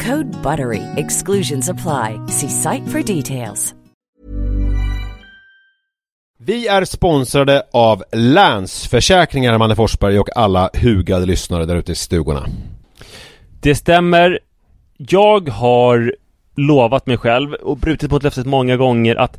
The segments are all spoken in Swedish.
Code BUTTERY. Exclusions apply. See site for details. Vi är sponsrade av Länsförsäkringar, Manne Forsberg och alla hugade lyssnare där ute i stugorna. Det stämmer. Jag har lovat mig själv och brutit mot löftet många gånger att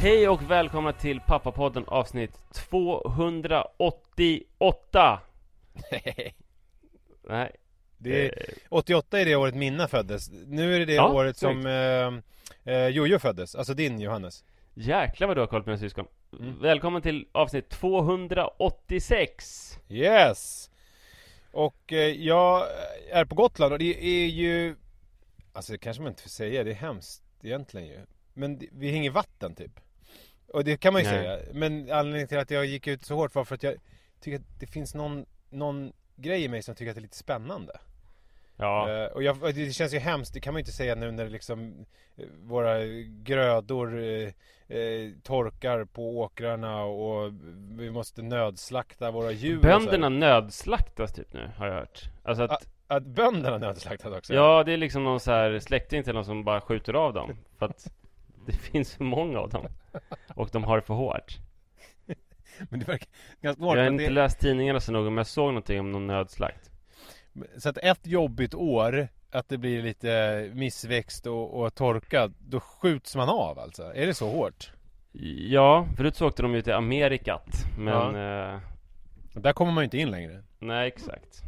Hej och välkomna till Pappapodden avsnitt 288 Nej, Det Eh. är, 88 är det året Minna föddes. Nu är det det Ja, året som eh, eh, Jojo föddes. Alltså din Johannes. jäklar vad du har koll på dina syskon Mm. Välkommen till avsnitt 286 Yes! Och eh, jag är på Gotland och det är ju... Alltså det kanske man inte får säga, det är hemskt egentligen ju. Men vi hänger vatten typ. Och det kan man ju Nej. säga. Men anledningen till att jag gick ut så hårt var för att jag tycker att det finns någon, någon grej i mig som tycker att det är lite spännande. Ja, Eh, och jag, och det känns ju hemskt, det kan man ju inte säga nu när liksom eh, våra grödor eh, eh, torkar på åkrarna och vi måste nödslakta våra djur bönderna nödslaktas typ nu har jag hört Alltså att, Att bönderna nödslaktas också? ja det är liksom någon så här släkting till någon som bara skjuter av dem För att det finns för många av dem. Och de har det för hårt. Men det verkar ganska Jag har inte det, läst tidningarna så noga men jag såg någonting om någon nödslakt. Så att ett jobbigt år att det blir lite missväxt och, och torka Då skjuts man av alltså? Är det så hårt? Ja, förut så åkte de ju till Amerikat Men, eh, Där kommer man ju inte in längre. Nej exakt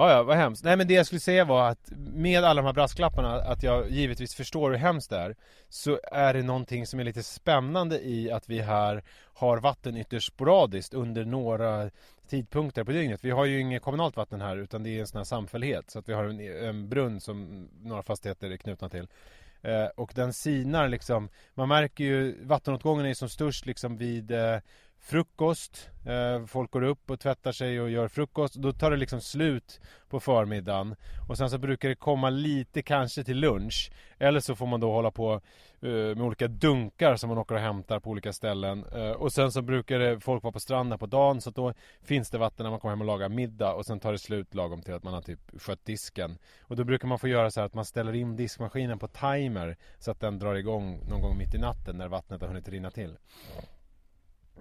Ja, ja, vad hemskt. Nej men det jag skulle säga var att med alla de här brasklapparna, att jag givetvis förstår hur hemskt det är, så är det någonting som är lite spännande i att vi här har vatten ytterst sporadiskt under några tidpunkter på dygnet. Vi har ju inget kommunalt vatten här utan det är en sån här samfällighet så att vi har en, en brunn som några fastigheter är knutna till. Eh, och den sinar liksom, man märker ju vattenåtgången är som störst liksom vid eh, frukost. Eh, folk går upp och tvättar sig och gör frukost. Då tar det liksom slut på förmiddagen. Och sen så brukar det komma lite kanske till lunch. Eller så får man då hålla på eh, med olika dunkar som man åker och hämtar på olika ställen. Eh, och sen så brukar det, folk vara på stranden på dagen. Så att då finns det vatten när man kommer hem och lagar middag. Och sen tar det slut lagom till att man har typ skött disken. Och då brukar man få göra så här att man ställer in diskmaskinen på timer. Så att den drar igång någon gång mitt i natten när vattnet har hunnit rinna till.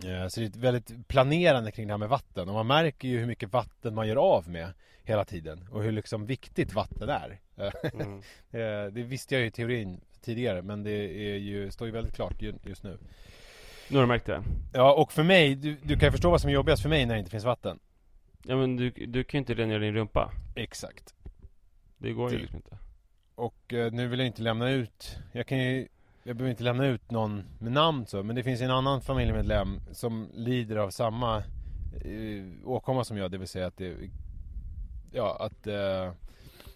Eh, Så det är väldigt planerande kring det här med vatten och man märker ju hur mycket vatten man gör av med hela tiden och hur liksom viktigt vatten är. Eh, Mm. eh, Det visste jag ju i teorin tidigare men det är ju, står ju väldigt klart ju- just nu. Nu har du märkt det? Ja och för mig, du, du kan ju förstå vad som är jobbigast för mig när det inte finns vatten. Ja men du, du kan ju inte rengöra din rumpa. Exakt. Det går ju liksom inte. Och nu vill jag inte lämna ut, jag kan ju jag behöver inte lämna ut någon med namn så, men det finns en annan familjemedlem som lider av samma eh, åkomma som jag, det vill säga att det, ja att eh,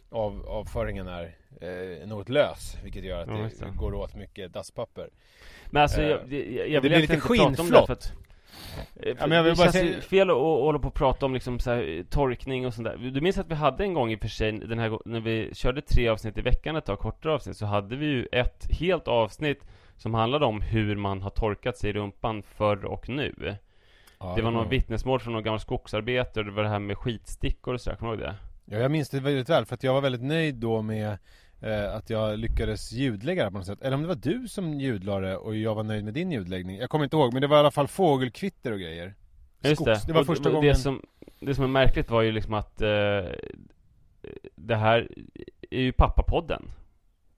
av, avföringen är eh, något lös, vilket gör att Ja, det, det. går åt mycket dasspapper. Men alltså Eh, jag, jag, det jag vill blir lite det skinnflott. att Ja, men jag vill det bara känns säga- fel att, att hålla på och prata om liksom så här, torkning och sånt där. Du minns att vi hade en gång i och för sig, den här, när vi körde tre avsnitt i veckan ett tag, kortare avsnitt, så hade vi ju ett helt avsnitt som handlade om hur man har torkat sig i rumpan förr och nu. Ja, det var någon vittnesmål från någon gammal skogsarbetare, det var det här med skitstickor och sådär, kommer du ihåg det? Ja, jag minns det väldigt väl för att jag var väldigt nöjd då med eh, att jag lyckades ljudlägga det på något sätt. Eller om det var du som ljudlade och jag var nöjd med din ljudläggning. Jag kommer inte ihåg, men det var i alla fall fågelkvitter och grejer. Just Skogs- det. det var Och första det, gången. Det som, det som är märkligt var ju liksom att eh, det här är ju pappapodden.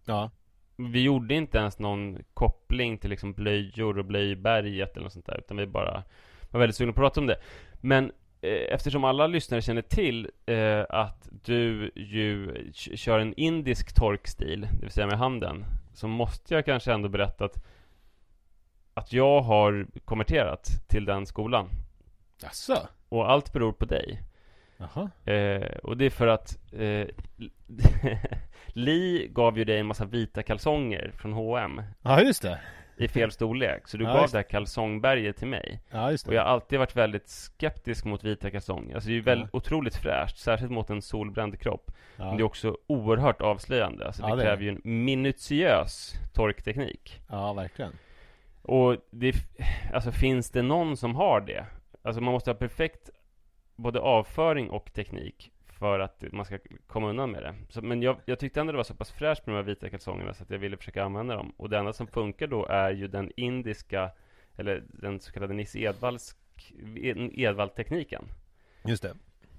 Ja. Vi gjorde inte ens någon koppling till liksom blöjor och blöjberget eller något sånt där, utan vi bara var väldigt sugna på att prata om det. Men eftersom alla lyssnare känner till eh, att du ju kör en indisk torkstil, det vill säga med handen, så måste jag kanske ändå berätta att, att jag har konverterat till den skolan. Jaså? Och allt beror på dig. Jaha. Eh, och det är för att eh, Li gav ju dig en massa vita kalsonger från H&M Ja, just det. I fel storlek. Så du Ja, gav just det här kalsongberget till mig. Ja, just Och jag har alltid varit väldigt skeptisk mot vita kalsonger. Alltså det är ju väldigt Ja. otroligt fräscht, särskilt mot en solbränd kropp. Men det är Ja, också oerhört avslöjande. Alltså Ja, det det kräver ju en minutiös torkteknik. ja verkligen. Och det, alltså finns det någon som har det? Alltså man måste ha perfekt både avföring och teknik för att man ska komma undan med det. Så, men jag, jag tyckte ändå det var så pass fräscht med de här vita kalsongerna så att jag ville försöka använda dem. Och det enda som funkar då är ju den indiska, eller den så kallade Nisse Edvalls, Edvall-tekniken. Just det.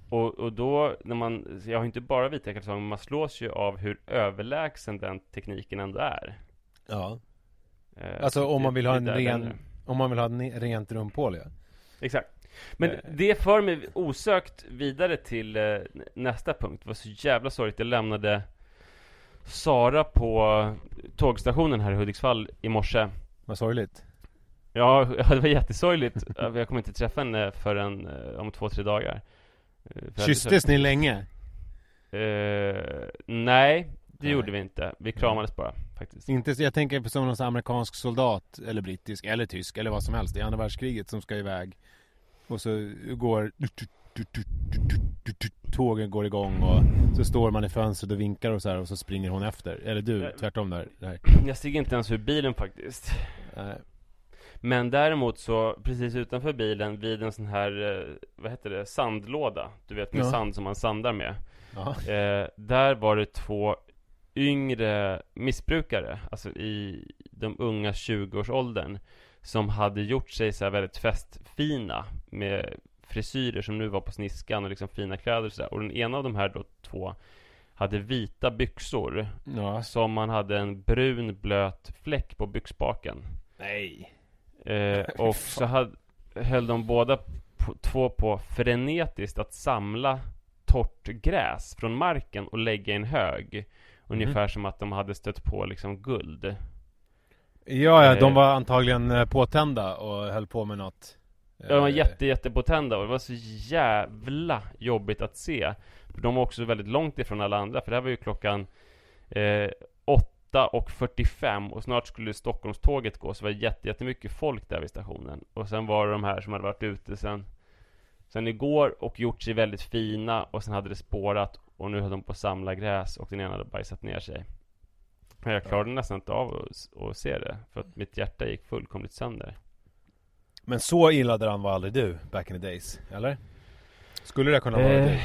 Och, och då, när man, jag har inte bara vita kalsonger, men man slås ju av hur överlägsen den tekniken ändå är. Ja. Eh, Alltså så om man vill ha en ren, om man vill ha en rent rumphål ja. Exakt. Men Eh. det för mig osökt vidare till eh, nästa punkt. Det var så jävla sorgligt. Jag lämnade Sara på tågstationen här i Hudiksvall i morse. Vad sorgligt. Ja, det var jättesorgligt. Jag kommer inte träffa henne förrän eh, om två, tre dagar. Kysstes ni länge? Eh, nej, det Nej. gjorde vi inte. Vi kramades bara, faktiskt. Inte, jag tänker på som någon amerikansk soldat, eller brittisk, eller tysk, eller vad som helst i andra världskriget som ska iväg. Och så går tågen går igång och så står man i fönstret och vinkar och så här och så springer hon efter. Eller du, Nej. tvärtom där. där. Jag steg inte ens ur bilen faktiskt. Nej. Men däremot så, precis utanför bilen, vid en sån här, eh, vad heter det, sandlåda. Du vet, med Ja. sand som man sandar med. Ja. Eh, där var det två yngre missbrukare, alltså i de unga 20-årsåldern, som hade gjort sig så väldigt festfina med frisyrer som nu var på sniskan och liksom fina kläder och sådär. Och den ena av de här då två hade vita byxor ja. som man hade en brun blöt fläck på byxbaken. Nej. Eh, och så hade, höll de båda på, två på frenetiskt att samla torrt gräs från marken och lägga i en hög. Ungefär som att de hade stött på liksom guld. Ja, ja, de Eh. var antagligen eh, påtända och höll på med något. Ja, de var Eh, jätte, jättepotenta och det var så jävla jobbigt att se. För de var också väldigt långt ifrån alla andra, för det här var ju klockan eh, 8 och 45 och snart skulle Stockholmståget gå, så det var jätte, jättemycket folk där vid stationen. Och sen var det de här som hade varit ute sen, sen igår och gjort sig väldigt fina och sen hade det spårat och nu höll de på att samla gräs och den ena hade bajsat ner sig. Jag klarade nästan inte av att, se det, för att mitt hjärta gick fullkomligt sönder. Men så illa däran var aldrig du, back in the days, eller? Skulle det kunna vara Eh, du?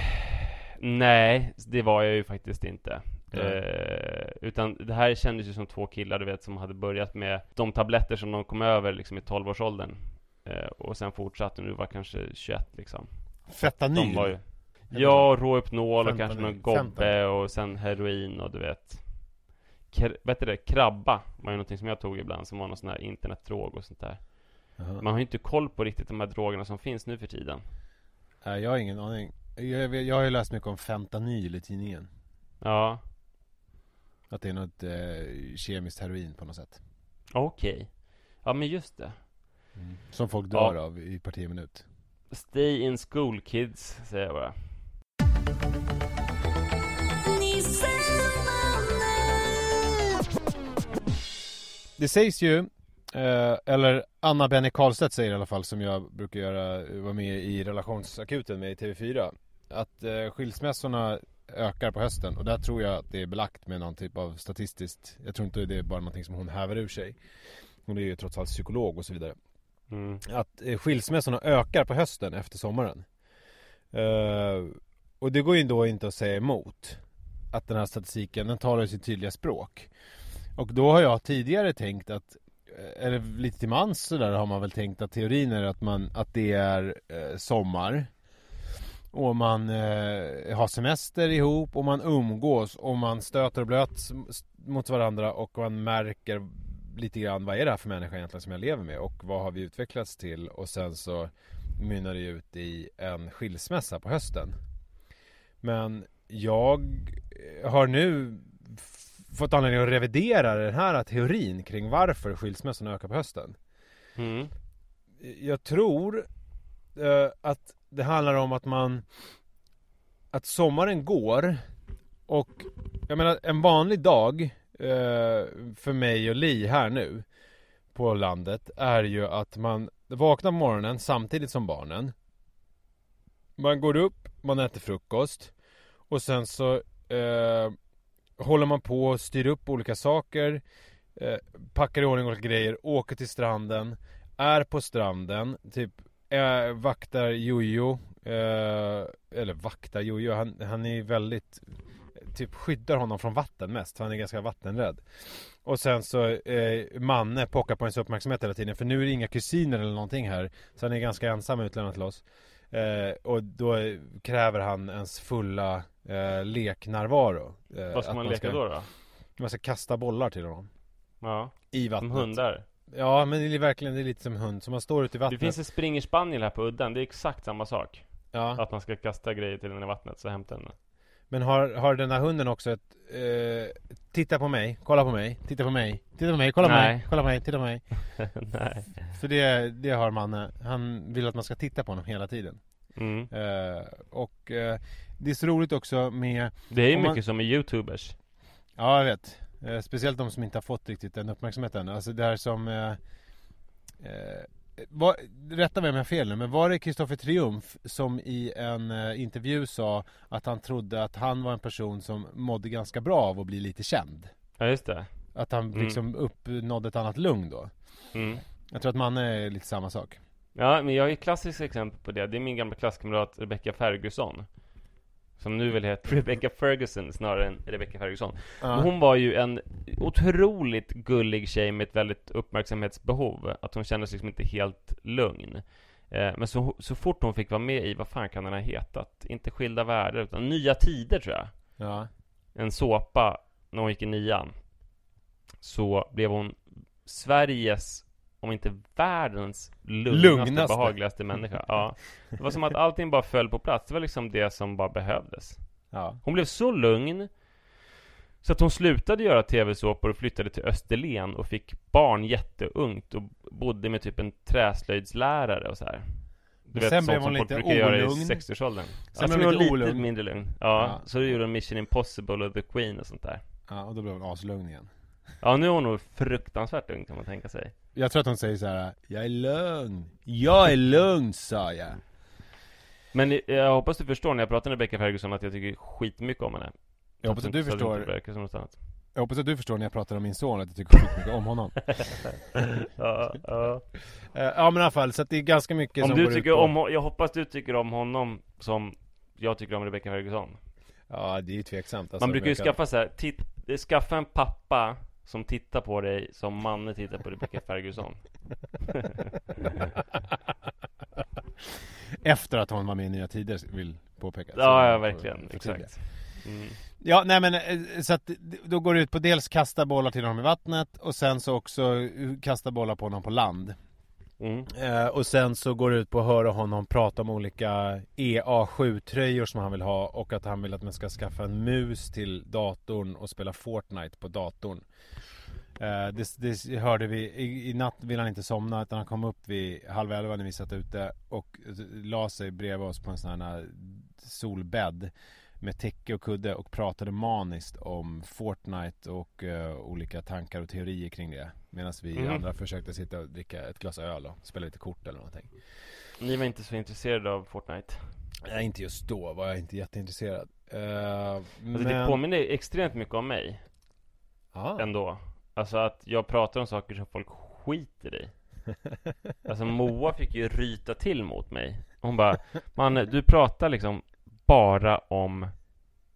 Nej, det var jag ju faktiskt inte. Eh, utan det här kändes ju som två killar du vet som hade börjat med de tabletter som de kom över liksom i 12-årsåldern. Eh, och sen fortsatte, nu var kanske 21 liksom. Fetanyl? Ju... Ja, Rohypnol och kanske någon gobbe och sen heroin och du vet Vet du det? Krabba var ju någonting som jag tog ibland som var någon sån här internetdrog och sånt där Jaha. Man har ju inte koll på riktigt de här drogerna som finns nu för tiden Nej, jag har ingen aning. Jag, jag har ju läst mycket om fentanyl i tidningen. Ja, Att det är något eh, kemiskt heroin på något sätt. okej Ja men just det Som folk dör Ja. av i parti minut. Stay in school kids, säger jag bara Det sägs ju, eh, eller Anna Benny Karlstedt säger i alla fall som jag brukar göra, vara med i relationsakuten med i TV4. Att eh, skilsmässorna ökar på hösten och där tror jag att det är belagt med någon typ av statistiskt Jag tror inte det är bara någonting som hon häver ur sig Hon är ju trots allt psykolog och så vidare mm. Att eh, skilsmässorna ökar på hösten efter sommaren Eh, Och det går ju då inte att säga emot Att den här statistiken, den talar ju sitt tydliga språk och då har jag tidigare tänkt att eh, Eller lite till mans sådär har man väl tänkt att teorin är att man Att det är eh, sommar och man eh, har semester ihop och man umgås och man stöter och blöts mot varandra och man märker lite grann vad är det här för människa egentligen som jag lever med och vad har vi utvecklats till och sen så mynnar det ut i en skilsmässa på hösten. Men jag har nu fått anledning att revidera den här teorin kring varför skilsmässorna ökar på hösten. Mm. Jag tror eh, att det handlar om att man Att sommaren går Och Jag menar en vanlig dag eh, För mig och Li här nu På landet är ju att man Vaknar på morgonen samtidigt som barnen Man går upp, man äter frukost Och sen så eh, Håller man på och styr upp olika saker eh, Packar i ordning olika grejer, åker till stranden Är på stranden, typ eh, vaktar Jojo eh, Eller vaktar Jojo, han, han är väldigt Typ skyddar honom från vatten mest, han är ganska vattenrädd. Och sen så eh, Manne pockar på ens uppmärksamhet hela tiden För nu är det inga kusiner eller någonting här Så han är ganska ensam utlämnad till oss eh, Och då kräver han ens fulla eh, leknärvaro. Eh, Vad ska att man leka då då? Man ska kasta bollar till honom. Ja, I som vattnet. hundar? Ja men det är verkligen, det är lite som hund, så man står ute i Det vattnet. finns en springerspaniel här på udden, det är exakt samma sak. Ja, Att man ska kasta grejer till den i vattnet, så hämta den men har, har den här hunden också ett eh, Titta på mig, kolla på mig, titta på mig, titta på mig, kolla på mig, kolla på mig, titta på mig. Nej. För det, det har Manne, han vill att man ska titta på honom hela tiden. Mm. eh, Och eh, det är så roligt också med Det är ju Om man- mycket som med youtubers. Ja jag vet. Eh, Speciellt de som inte har fått riktigt den uppmärksamheten. Alltså det här som eh, eh, var, Rätta mig om jag har fel nu Men var det Kristoffer Triumf Som i en eh, intervju sa Att han trodde att han var en person som mådde ganska bra av att bli lite känd? Ja just det. Att han Mm. liksom uppnådde ett annat lugn då? Mm. Jag tror att Manne är lite samma sak. Ja, men jag ju ett klassiskt exempel på det. Det är min gamla klasskamrat Rebecca Ferguson Som nu väl heter Rebecca Ferguson snarare än Rebecca Ferguson ja. Men Hon var ju en otroligt gullig tjej med ett väldigt uppmärksamhetsbehov Att hon kändes liksom inte helt lugn eh, Men så, så fort hon fick vara med i, vad fan kan den ha hetat? Inte Skilda Världar utan Nya Tider tror jag ja. En såpa när hon gick i nian Så blev hon Sveriges om inte världens lugnaste, Lugnaste. behagligaste människa Ja Det var som att allting bara föll på plats Det var liksom det som bara behövdes ja. Hon blev så lugn Så att hon slutade göra tv-såpor och flyttade till Österlen och fick barn jätteungt och bodde med typ en träslöjdslärare och så här Du Men sen blev hon lite brukar göra i olugn. 60-årsåldern Sen blev hon lite lite olugn. mindre lugn ja, Ja. så då gjorde hon Mission Impossible och The Queen och sånt där ja, och då blev hon aslugn igen Ja, nu är hon nog fruktansvärt ung kan man tänka sig Jag tror att hon säger så här: Jag är lugn, jag är lugn sa jag. Men jag hoppas du förstår när jag pratar med Rebecca Ferguson att jag tycker skitmycket om henne. Jag hoppas att du det förstår verkar som något annat. Jag hoppas att du förstår när jag pratar om min son att jag tycker skitmycket om honom. Ja, ja. Eh, Ja men i alla fall, så att det är ganska mycket Om som du går ut tycker på... om, jag hoppas du tycker om honom som jag tycker om Rebecca Ferguson. Ja det är ju tveksamt alltså, Man brukar ju skaffa så här, skaffa en pappa som tittar på dig som Manne tittar på Rebecca Ferguson. Efter att hon var med i Nya Tider vill påpekas. Ja, ja verkligen. Exakt. Mm. Ja, nej men eh, så att då går det ut på dels kasta bollar till honom i vattnet och sen så också eh, kasta bollar på honom på land. Mm. Eh, och sen så går det ut på att höra honom prata om olika EA7-tröjor som han vill ha och att han vill att man ska skaffa en mus till datorn och spela Fortnite på datorn. Eh, det, det, hörde vi, i, i, natt ville han inte somna utan han kom upp vid halv elva när vi satt ute och la sig bredvid oss på en sån här solbädd med täcke och kudde och pratade maniskt om Fortnite och uh, olika tankar och teorier kring det. Medan vi mm. andra försökte sitta och dricka ett glas öl och spela lite kort eller någonting. Ni var inte så intresserade av Fortnite? Nej, inte just då var jag inte jätteintresserad. Uh, alltså, men... Det påminner extremt mycket om mig. Ah. Ändå. Alltså att jag pratar om saker som folk skiter i. Alltså Moa fick ju ryta till mot mig. Hon bara, man du pratar liksom bara om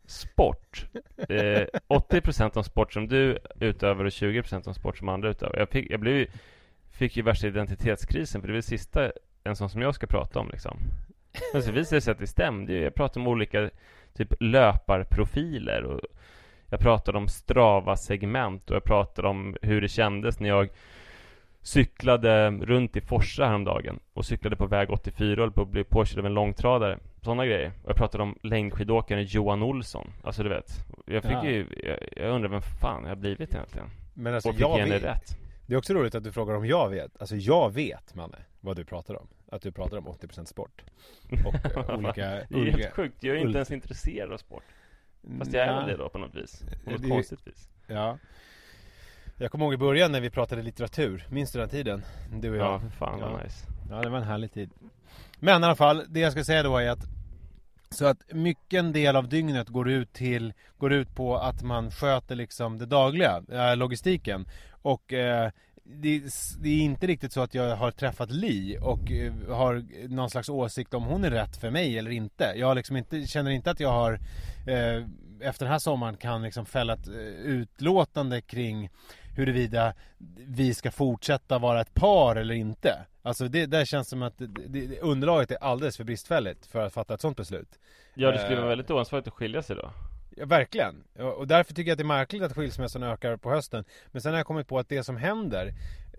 sport. Eh, 80% om sport som du utövar och 20% om sport som andra utövar. Jag fick, jag blev, fick ju värsta identitetskrisen för det är väl sista en sån som jag ska prata om liksom. Alltså, Men så visade det sig att det stämde ju. Jag pratade om olika typ löparprofiler och jag pratade om Strava-segment och jag pratade om hur det kändes när jag cyklade runt i Forsa häromdagen och cyklade på väg 84 och höll på att bli påkörd av en långtradare. Sådana grejer. Och jag pratade om längdskidåkaren Johan Olsson. Alltså du vet. Jag fick ja. ju, jag, jag undrar vem fan jag har blivit egentligen. Men alltså, och fick jag vet. rätt. Det är också roligt att du frågar om jag vet. Alltså jag vet, Manne, vad du pratar om. Att du pratar om 80% sport. Och eh, olika... det är helt sjukt. Jag är inte ens intresserad av sport. Fast jag är väl det då på något vis. På något det, konstigt vis. Ja. Jag kommer ihåg i början när vi pratade litteratur. Minns du den tiden? Du och jag. Ja, för fan vad ja. nice. Ja, det var en härlig tid. Men i alla fall, det jag ska säga då är att så att mycket en del av dygnet går ut till Går ut på att man sköter liksom det dagliga, äh, logistiken. Och eh, det, det, är inte riktigt så att jag har träffat Li och eh, har någon slags åsikt om hon är rätt för mig eller inte. Jag har liksom inte, känner inte att jag har eh, Efter den här sommaren kan liksom fälla ett eh, utlåtande kring huruvida vi ska fortsätta vara ett par eller inte. Alltså det där känns som att det, det, underlaget är alldeles för bristfälligt för att fatta ett sånt beslut. Ja, det skulle vara eh, väldigt oansvarigt att skilja sig då. Ja, verkligen. Och därför tycker jag att det är märkligt att skilsmässorna ökar på hösten. Men sen har jag kommit på att det som händer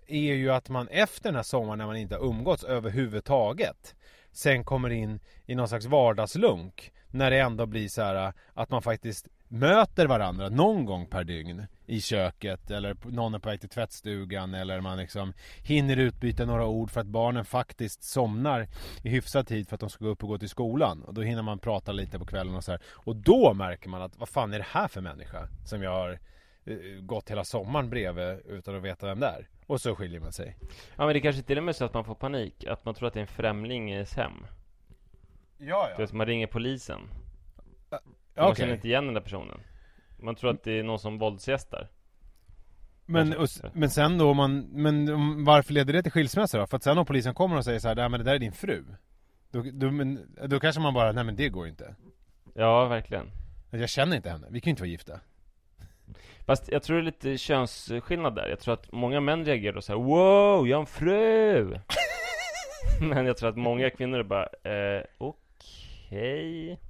är ju att man efter den här sommaren när man inte har umgåtts överhuvudtaget sen kommer in i någon slags vardagslunk när det ändå blir så här att man faktiskt möter varandra någon gång per dygn i köket eller någon är på väg till tvättstugan eller man liksom hinner utbyta några ord för att barnen faktiskt somnar i hyfsad tid för att de ska gå upp och gå till skolan. Och då hinner man prata lite på kvällen och så här. och då märker man att vad fan är det här för människa som jag har eh, gått hela sommaren bredvid utan att veta vem det är? Och så skiljer man sig. Ja men det kanske till och med så att man får panik att man tror att det är en främling i ens hem. Ja ja. Är som man ringer polisen man okay. känner inte igen den där personen. Man tror att det är någon som våldsgästar. Men, och, men sen då, man, men varför leder det till skilsmässa då? För att sen om polisen kommer och säger så här, nej men det där är din fru. Då, då, men, då kanske man bara, nej men det går inte. Ja, verkligen. Jag känner inte henne, vi kan ju inte vara gifta. Fast jag tror det är lite könsskillnad där. Jag tror att många män reagerar så här, wow, jag har en fru! men jag tror att många kvinnor är bara, eh, okej. okay.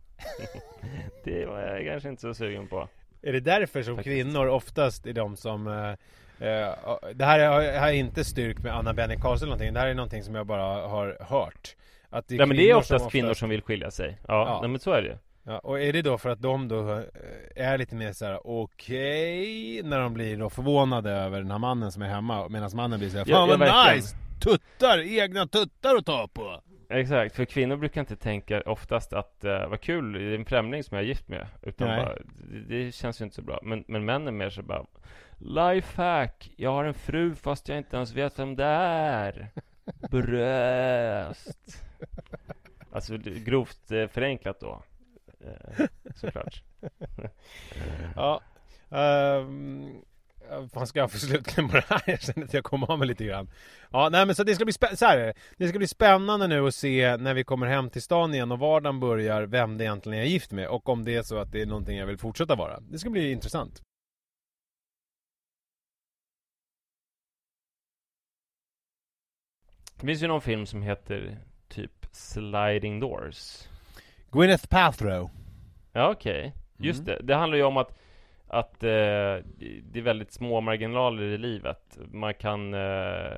Det var jag kanske inte så sugen på. Är det därför som Faktiskt. kvinnor oftast är de som uh, uh, Det här är, här är inte styrkt med Anna Benny Karlsson eller någonting Det här är någonting som jag bara har hört att det är men det är oftast, oftast kvinnor som vill skilja sig Ja, ja. Nej, men så är det Ja, och är det då för att de då eh, är lite mer såhär okej okay, När de blir då förvånade över den här mannen som är hemma Medan mannen blir såhär Fan ja, vad nice! Tuttar! Egna tuttar att ta på! Exakt, för kvinnor brukar inte tänka oftast att uh, vad kul, det är en främling som jag är gift med Utan bara, det, det, känns ju inte så bra. Men, men män är mer så bara Lifehack, jag har en fru fast jag inte ens vet vem det är. Bröst. Alltså grovt eh, förenklat då eh, Såklart. Ja um, Eh, fan ska jag få slutkläm på det här? Jag känner att jag kommer av mig lite grann. Ja, nej men så det ska bli, spä- så här, det ska bli spännande nu att se när vi kommer hem till stan igen och vardagen börjar, vem det egentligen är gift med och om det är så att det är någonting jag vill fortsätta vara. Det ska bli intressant. Det finns ju någon film som heter typ Sliding Doors. Gwyneth Paltrow. Ja, okej. Okay. Just mm. det. Det handlar ju om att att eh, det är väldigt små marginaler i livet. Man kan eh,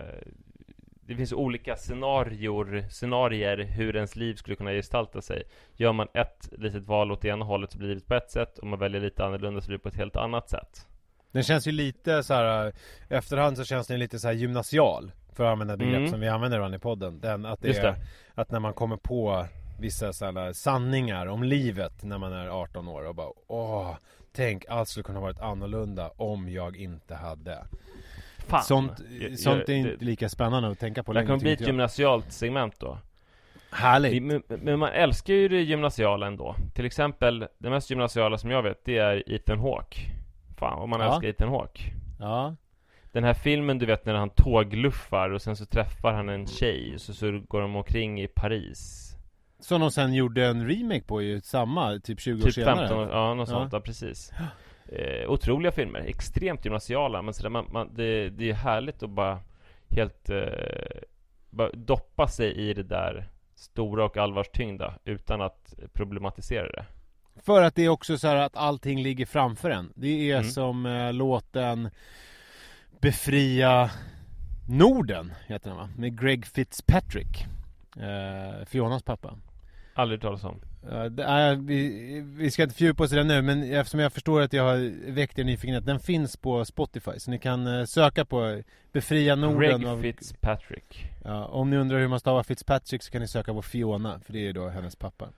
Det finns olika scenarior, scenarier hur ens liv skulle kunna gestalta sig. Gör man ett litet val åt ena hållet så blir livet på ett sätt. Om man väljer lite annorlunda så blir det på ett helt annat sätt. Den känns ju lite så här i efterhand så känns den lite så här gymnasial. För att använda begrepp Mm. som vi använder ibland i podden. Den, att det Just är, det. att när man kommer på vissa sådana sanningar om livet när man är 18 år och bara åh, tänk allt skulle kunna varit annorlunda om jag inte hade. Fan! Sånt, Jag- sånt jag- är inte det- lika spännande att tänka på Det längre. kan bli ett gymnasialt segment då. Härligt! Men, men man älskar ju det gymnasiala ändå. Till exempel, det mest gymnasiala som jag vet, det är Ethan Hawke. Fan vad man Ja. älskar Ethan Hawke. Ja. Den här filmen du vet när han tågluffar och sen så träffar han en tjej så, så går de omkring i Paris. Som de sen gjorde en remake på ju, samma, typ 20 år Typ senare. 15 år, ja något Ja. sånt, ja precis. Eh, otroliga filmer, extremt gymnasiala men sådär, man, man, det, det är härligt att bara helt eh, bara doppa sig i det där stora och allvarstyngda utan att problematisera det. För att det är också så här att allting ligger framför en. Det är Mm. som eh, låten Befria Norden, heter den va? Med Greg Fitzpatrick. Eh, Fionas pappa. Aldrig talas om. Eh, det är, vi, vi ska inte fördjupa oss i den nu men eftersom jag förstår att jag har väckt er nyfikenhet. Den finns på Spotify så ni kan eh, söka på Befria Norden. Greg av- Fitzpatrick. Ja, om ni undrar hur man stavar Fitzpatrick så kan ni söka på Fiona. För det är då hennes pappa.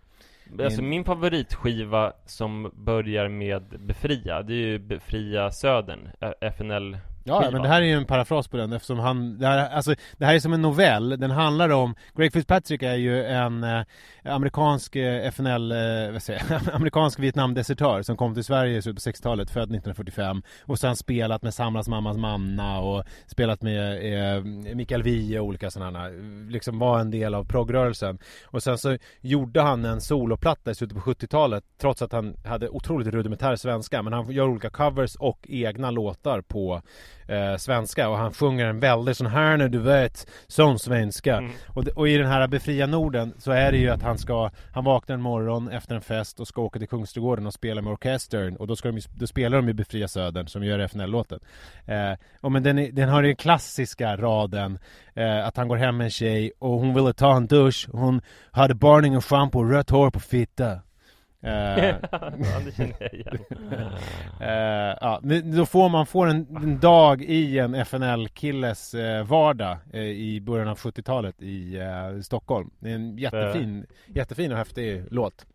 Alltså Min- min favoritskiva som börjar med Befria, det är ju Befria Södern, FNL Ja, men det här är ju en parafras på den eftersom han, det här, alltså, det här är som en novell, den handlar om, Greg Fitzpatrick är ju en eh, amerikansk eh, FNL, eh, vad säger jag, amerikansk Vietnamdesertör som kom till Sverige i slutet på 60-talet, född 1945 och sen spelat med Samlas mammas mamma och spelat med eh, Mikael Wiehe och olika sådana liksom var en del av progrörelsen och sen så gjorde han en soloplatta i slutet på 70-talet trots att han hade otroligt rudimentär svenska men han gör olika covers och egna låtar på eh, svenska. Och han sjunger en väldigt sån här nu du vet sån svenska. Mm. och, och i den här Befria Norden så är det ju att han ska Han vaknar en morgon efter en fest och ska åka till Kungsträdgården och spela med orkestern. Och då, ska de, då spelar de ju Befria Södern som gör FNL-låten eh, och men den, är, den har den klassiska raden eh, att han går hem med en tjej och hon ville ta en dusch. Hon hade barning och schampo och rött hår på fitta Eh, ja, det känner jag igen. Eh, ja, men då får man får en, en dag i en FNL-killes eh, vardag i början av 70-talet i Stockholm. Det är en jättefin, jättefin och häftig låt.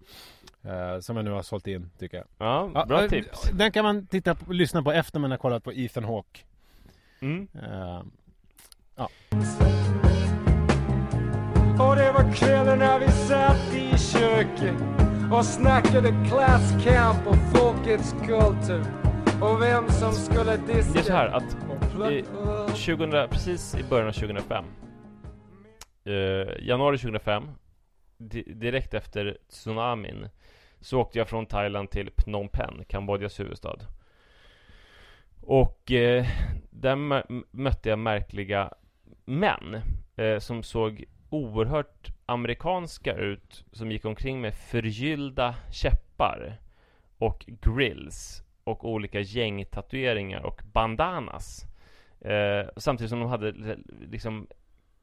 Som jag nu har sålt in, tycker jag. Ja, Ja, bra tips. Den kan man titta på, lyssna på efter man har kollat på Ethan Hawke. Mm. Eh, Och det var kvällen när vi satt i köket och snackade klasskamp och folkets kultur och vem som skulle diska. Det är så här att i plö- 2000, precis i början av 2005 eh, Januari 2005 di- Direkt efter tsunamin Så åkte jag från Thailand till Phnom Penh, Kambodjas huvudstad. Och eh, där mö- mötte jag märkliga män eh, Som såg oerhört amerikanska ut Som gick omkring med förgyllda käppar Och grills Och olika gängtatueringar och bandanas Eh, samtidigt som de hade liksom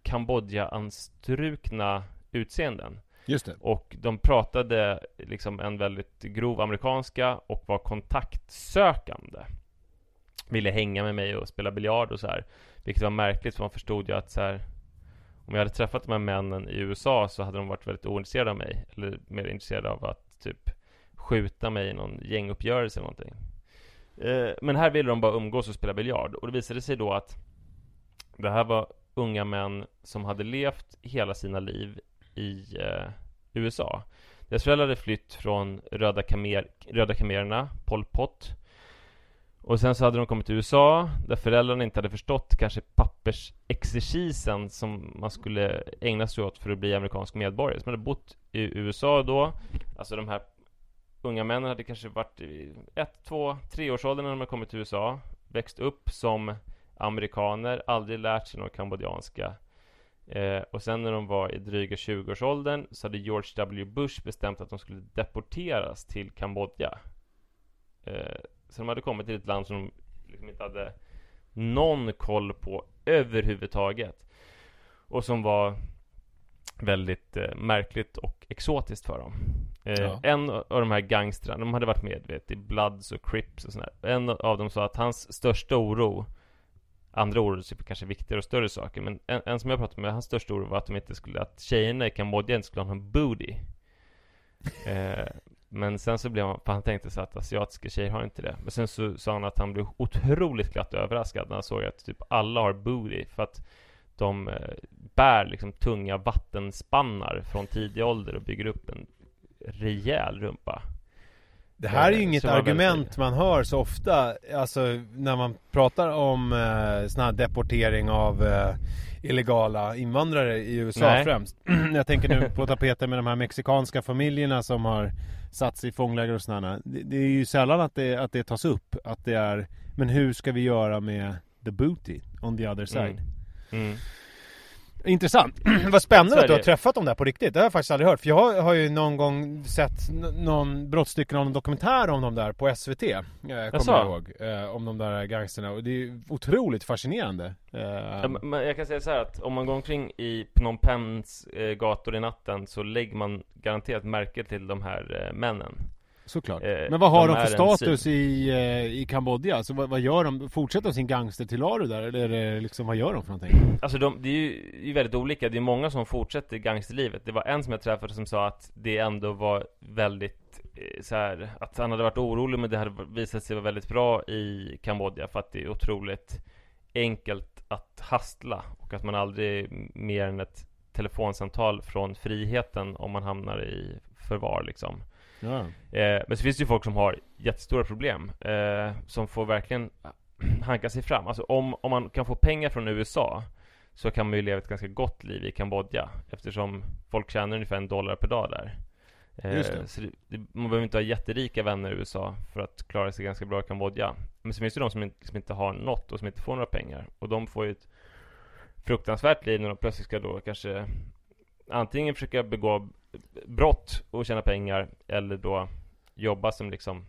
Kambodja-anstrukna utseenden. just det. Och de pratade liksom en väldigt grov amerikanska och var kontaktsökande. Ville hänga med mig och spela biljard och så här. Vilket var märkligt för man förstod ju att så här, om jag hade träffat de här männen i USA så hade de varit väldigt ointresserade av mig. Eller mer intresserade av att typ skjuta mig i någon gänguppgörelse eller någonting. Eh, Men här ville de bara umgås och spela biljard och det visade sig då att Det här var unga män som hade levt hela sina liv i eh, USA Deras föräldrar hade flytt från Röda, kamer, Röda kamererna, Pol Pot och sen så hade de kommit till USA Där föräldrarna inte hade förstått kanske pappersexercisen Som man skulle ägna sig åt för att bli amerikansk medborgare Så man hade bott i USA då Alltså de här unga männen hade kanske varit i ett, två, treårsåldern när de hade kommit till USA Växt upp som amerikaner, aldrig lärt sig någon kambodjanska Eh, och sen när de var i dryga 20-årsåldern så hade George W. Bush bestämt att de skulle deporteras till Kambodja. Eh, så de hade kommit till ett land som de liksom inte hade någon koll på överhuvudtaget. Och som var väldigt eh, märkligt och exotiskt för dem. Eh, Ja. En av de här gangstrarna, de hade varit med vet, i Bloods och Crips och sådär. En av dem sa att hans största oro Andra oro är kanske viktigare och större saker Men en, en som jag pratade med, hans största oro var att de inte skulle Att tjejerna i Kambodja inte skulle ha någon booty eh, Men sen så blev han, för han tänkte sig att asiatiska tjejer har inte det. Men sen så sa han att han blev otroligt glatt överraskad När han såg att typ alla har booty För att de eh, bär liksom tunga vattenspannar från tidig ålder och bygger upp en rejäl rumpa. Det här är ju Eh, inget väldigt- argument man hör så ofta Alltså när man pratar om eh, sån här deportering av eh, illegala invandrare i USA Nej. främst. Jag tänker nu på tapeten med de här mexikanska familjerna som har satt sig i fångläger och sådana det, det är ju sällan att det, att det tas upp Att det är Men hur ska vi göra med the booty on the other side? mm. mm. Intressant. Vad spännande att du har träffat dem där på riktigt. Det har jag faktiskt aldrig hört. För jag har ju någon gång sett någon brottstycken av någon dokumentär om dem där på SVT. Eh, kommer jag ihåg. Eh, om de där gangsterna. Och det är otroligt fascinerande. Eh, Ja, men- men jag kan säga så här att om man går omkring i Phnom Penhs eh, gator i natten så lägger man garanterat märke till de här eh, männen. Såklart. eh, Men vad har de de, för status i, eh, i Kambodja? Alltså vad, vad gör de? Fortsätter de sin gangstertillvaro där? Eller är det liksom, vad gör de för någonting? Alltså de, det är ju det är väldigt olika. Det är många som fortsätter gangsterlivet. Det var en som jag träffade som sa att det ändå var väldigt eh, så här, att han hade varit orolig men det hade visat sig vara väldigt bra i Kambodja för att det är otroligt enkelt att hastla och att man aldrig mer än ett telefonsamtal från friheten om man hamnar i förvar liksom. Ja. Eh, men så finns det ju folk som har jättestora problem eh, Som får verkligen hanka sig fram Alltså om, om man kan få pengar från USA Så kan man ju leva ett ganska gott liv i Kambodja Eftersom folk tjänar ungefär en dollar per dag där eh, det. Så det, man behöver inte ha jätterika vänner i USA För att klara sig ganska bra i Kambodja Men så finns det de som inte, liksom inte har något och som inte får några pengar Och de får ju ett fruktansvärt liv när de plötsligt ska då kanske Antingen försöka begå brott och tjäna pengar eller då jobba som liksom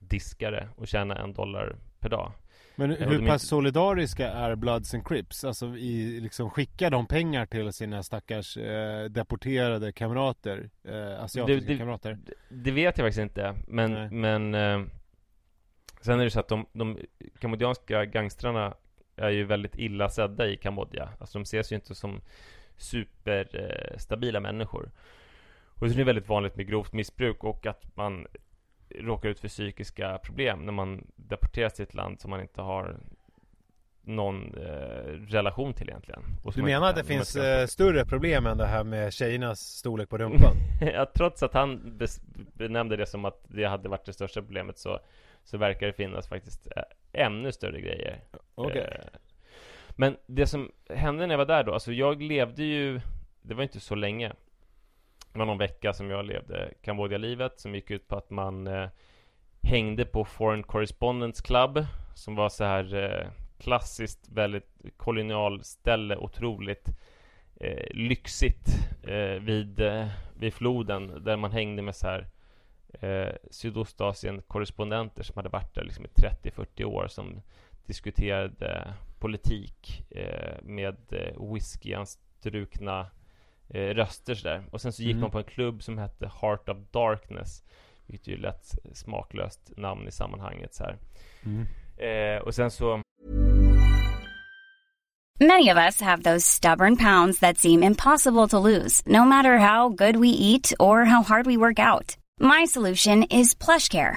diskare och tjäna en dollar per dag. Men hur pass inte- solidariska är Bloods and Crips? Alltså i, liksom skickar de pengar till sina stackars eh, deporterade kamrater? Eh, asiatiska Det- det- kamrater? Det, det vet jag faktiskt inte, men, Nej. men eh, Sen är det så att de, de kambodjanska gangstrarna är ju väldigt illa sedda i Kambodja. Alltså de ses ju inte som superstabila eh, människor. Och så är det väldigt vanligt med grovt missbruk och att man råkar ut för psykiska problem när man deporteras till ett land som man inte har någon eh, relation till egentligen. Du menar att det finns eh, större problem än det här med tjejernas storlek på rumpan? ja, trots att han benämnde det som att det hade varit det största problemet så, så verkar det finnas faktiskt eh, ännu större grejer. Okej. Men det som hände när jag var där då, alltså jag levde ju, det var inte så länge. Det var någon vecka som jag levde Kambodja-livet som gick ut på att man eh, hängde på Foreign Correspondence Club som var så här eh, klassiskt väldigt kolonialställe, otroligt eh, lyxigt eh, vid, eh, vid floden där man hängde med så här eh, Sydostasien-korrespondenter som hade varit där liksom i 30-40 år som diskuterade politik eh, med eh, whiskyanstrukna eh, röster sådär. Och sen så gick Mm. man på en klubb som hette Heart of Darkness vilket ju är lätt smaklöst namn i sammanhanget så här. Mm. Eh, och sen så Many of us have those stubborn pounds that seem impossible to lose, no matter how good we eat or how hard we work out. My solution is PlushCare.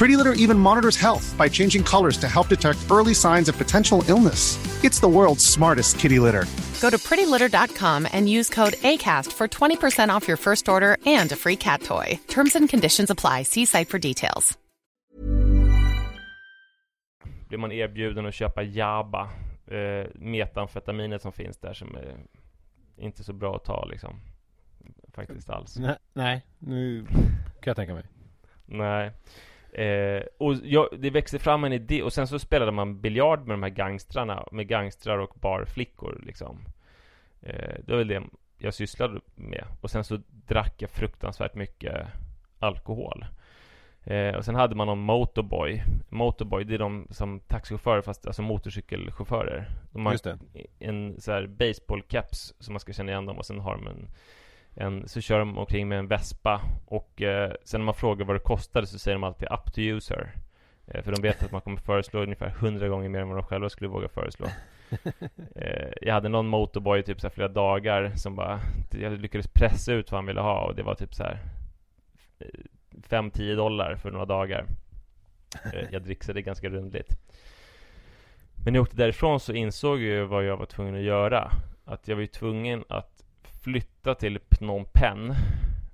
Pretty Litter even monitors health by changing colors to help detect early signs of potential illness. It's the world's smartest kitty litter. Go to prettylitter.com and use code ACAST for 20% off your first order and a free cat toy. Terms and conditions apply. See site for details. Blir man erbjuden att köpa Jaba, eh, metamfetaminet som finns där som är inte så bra att ta liksom. Faktiskt alls. Nej, nej, nu kan jag tänka mig. Nej. Eh, och jag, det växte fram en idé, och sen så spelade man biljard med de här gangstrarna, med gangstrar och barflickor liksom. Eh, det var väl det jag sysslade med. Och sen så drack jag fruktansvärt mycket alkohol. Eh, och sen hade man någon motorboy. Motorboy, det är de som taxichaufförer, fast alltså motorcykelchaufförer. De har en så här baseballcaps som man ska känna igen dem och sen har de en en, så kör de omkring med en Vespa och eh, sen när man frågar vad det kostade så säger de alltid up to you sir. Eh, för de vet att man kommer föreslå ungefär hundra gånger mer än vad de själva skulle våga föreslå. eh, jag hade någon motorboy typ så här flera dagar som bara, jag lyckades pressa ut vad han ville ha och det var typ så här 5-10 dollar för några dagar. Eh, jag dricksade ganska rundligt. Men när jag åkte därifrån så insåg jag vad jag var tvungen att göra. Att jag var ju tvungen att flytta till Phnom Penh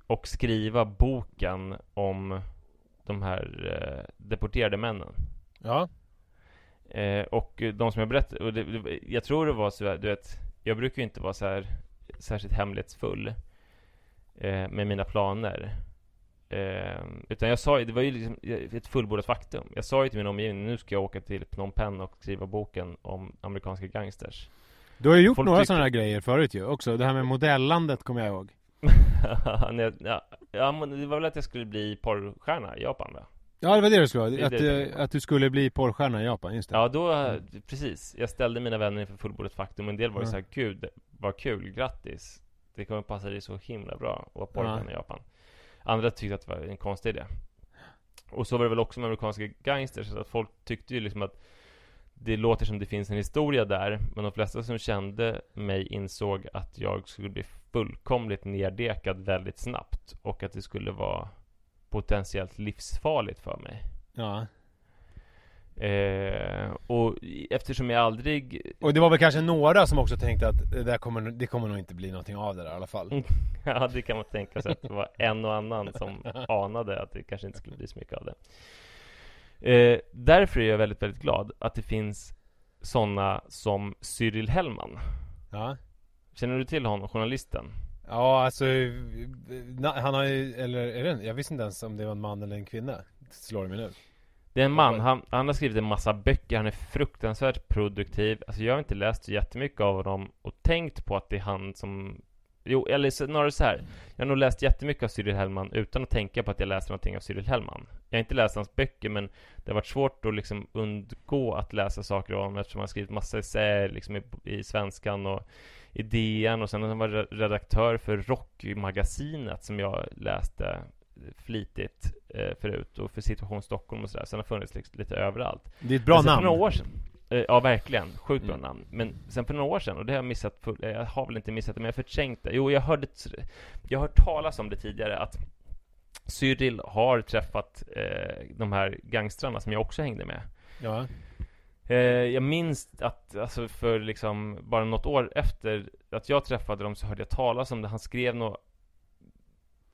och skriva boken om de här eh, deporterade männen. Ja. Eh, och de som jag berättade, och det, det, jag tror det var så du vet, jag brukar ju inte vara så här särskilt hemlighetsfull eh, med mina planer. Eh, utan jag sa det var ju liksom ett fullbordat faktum. Jag sa ju till min omgivning, nu ska jag åka till Phnom Penh och skriva boken om amerikanska gangsters. Du har ju gjort Folk några tycker- sådana här grejer förut ju också. Det här med modellandet kommer jag ihåg. Nej, ja, det var väl att jag skulle bli porrstjärna i Japan va? Ja, det var det du skulle vara. Att, det. eh, att du skulle bli porrstjärna i Japan, just det. Ja, då, precis. Jag ställde mina vänner inför fullbordat faktum. En del var ju Ja. så här, gud, vad kul, grattis. Det kommer passa dig så himla bra att vara porrstjärna i Japan. Andra tyckte att det var en konstig idé. Och så var det väl också med amerikanska gangsters, så att folk tyckte ju liksom att det låter som det finns en historia där, men de flesta som kände mig insåg att jag skulle bli fullkomligt neddekad väldigt snabbt och att det skulle vara potentiellt livsfarligt för mig. Ja. Eh, och eftersom jag aldrig Och det var väl kanske några som också tänkte att det där kommer, det kommer nog inte bli någonting av det där i alla fall. Ja, det kan man tänka sig att det var en och annan som anade att det kanske inte skulle bli så mycket av det. Eh, därför är jag väldigt, väldigt glad att det finns sådana som Cyril Hellman. Ja. Känner du till honom, journalisten? Ja, alltså na- han har ju, eller är det, jag visste inte ens om det var en man eller en kvinna. Slår det mig nu. Det är en man, han, han har skrivit en massa böcker, han är fruktansvärt produktiv. Alltså jag har inte läst så jättemycket av honom och tänkt på att det är han som Jo, eller snarare så här. Jag har nog läst jättemycket av Cyril Hellman utan att tänka på att jag läste någonting av Cyril Hellman. Jag har inte läst hans böcker, men det har varit svårt att liksom undgå att läsa saker av honom eftersom han har skrivit massa essäer liksom i, i Svenskan och i DN och sen har han varit redaktör för Rockmagasinet som jag läste flitigt eh, förut och för Situation Stockholm och sådär. Sen har funnits liksom lite överallt. Det är ett bra namn. För några år sedan, eh, ja verkligen, sjukt bra Mm. namn. Men sen för några år sedan, och det har jag missat, eh, jag har väl inte missat det, men jag har förträngt det. Jo, jag hörde, jag har hört talas om det tidigare, att Cyril har träffat eh, de här gangstrarna som jag också hängde med. Ja. Eh, jag minns att, alltså för liksom bara något år efter att jag träffade dem så hörde jag talas om det. Han skrev något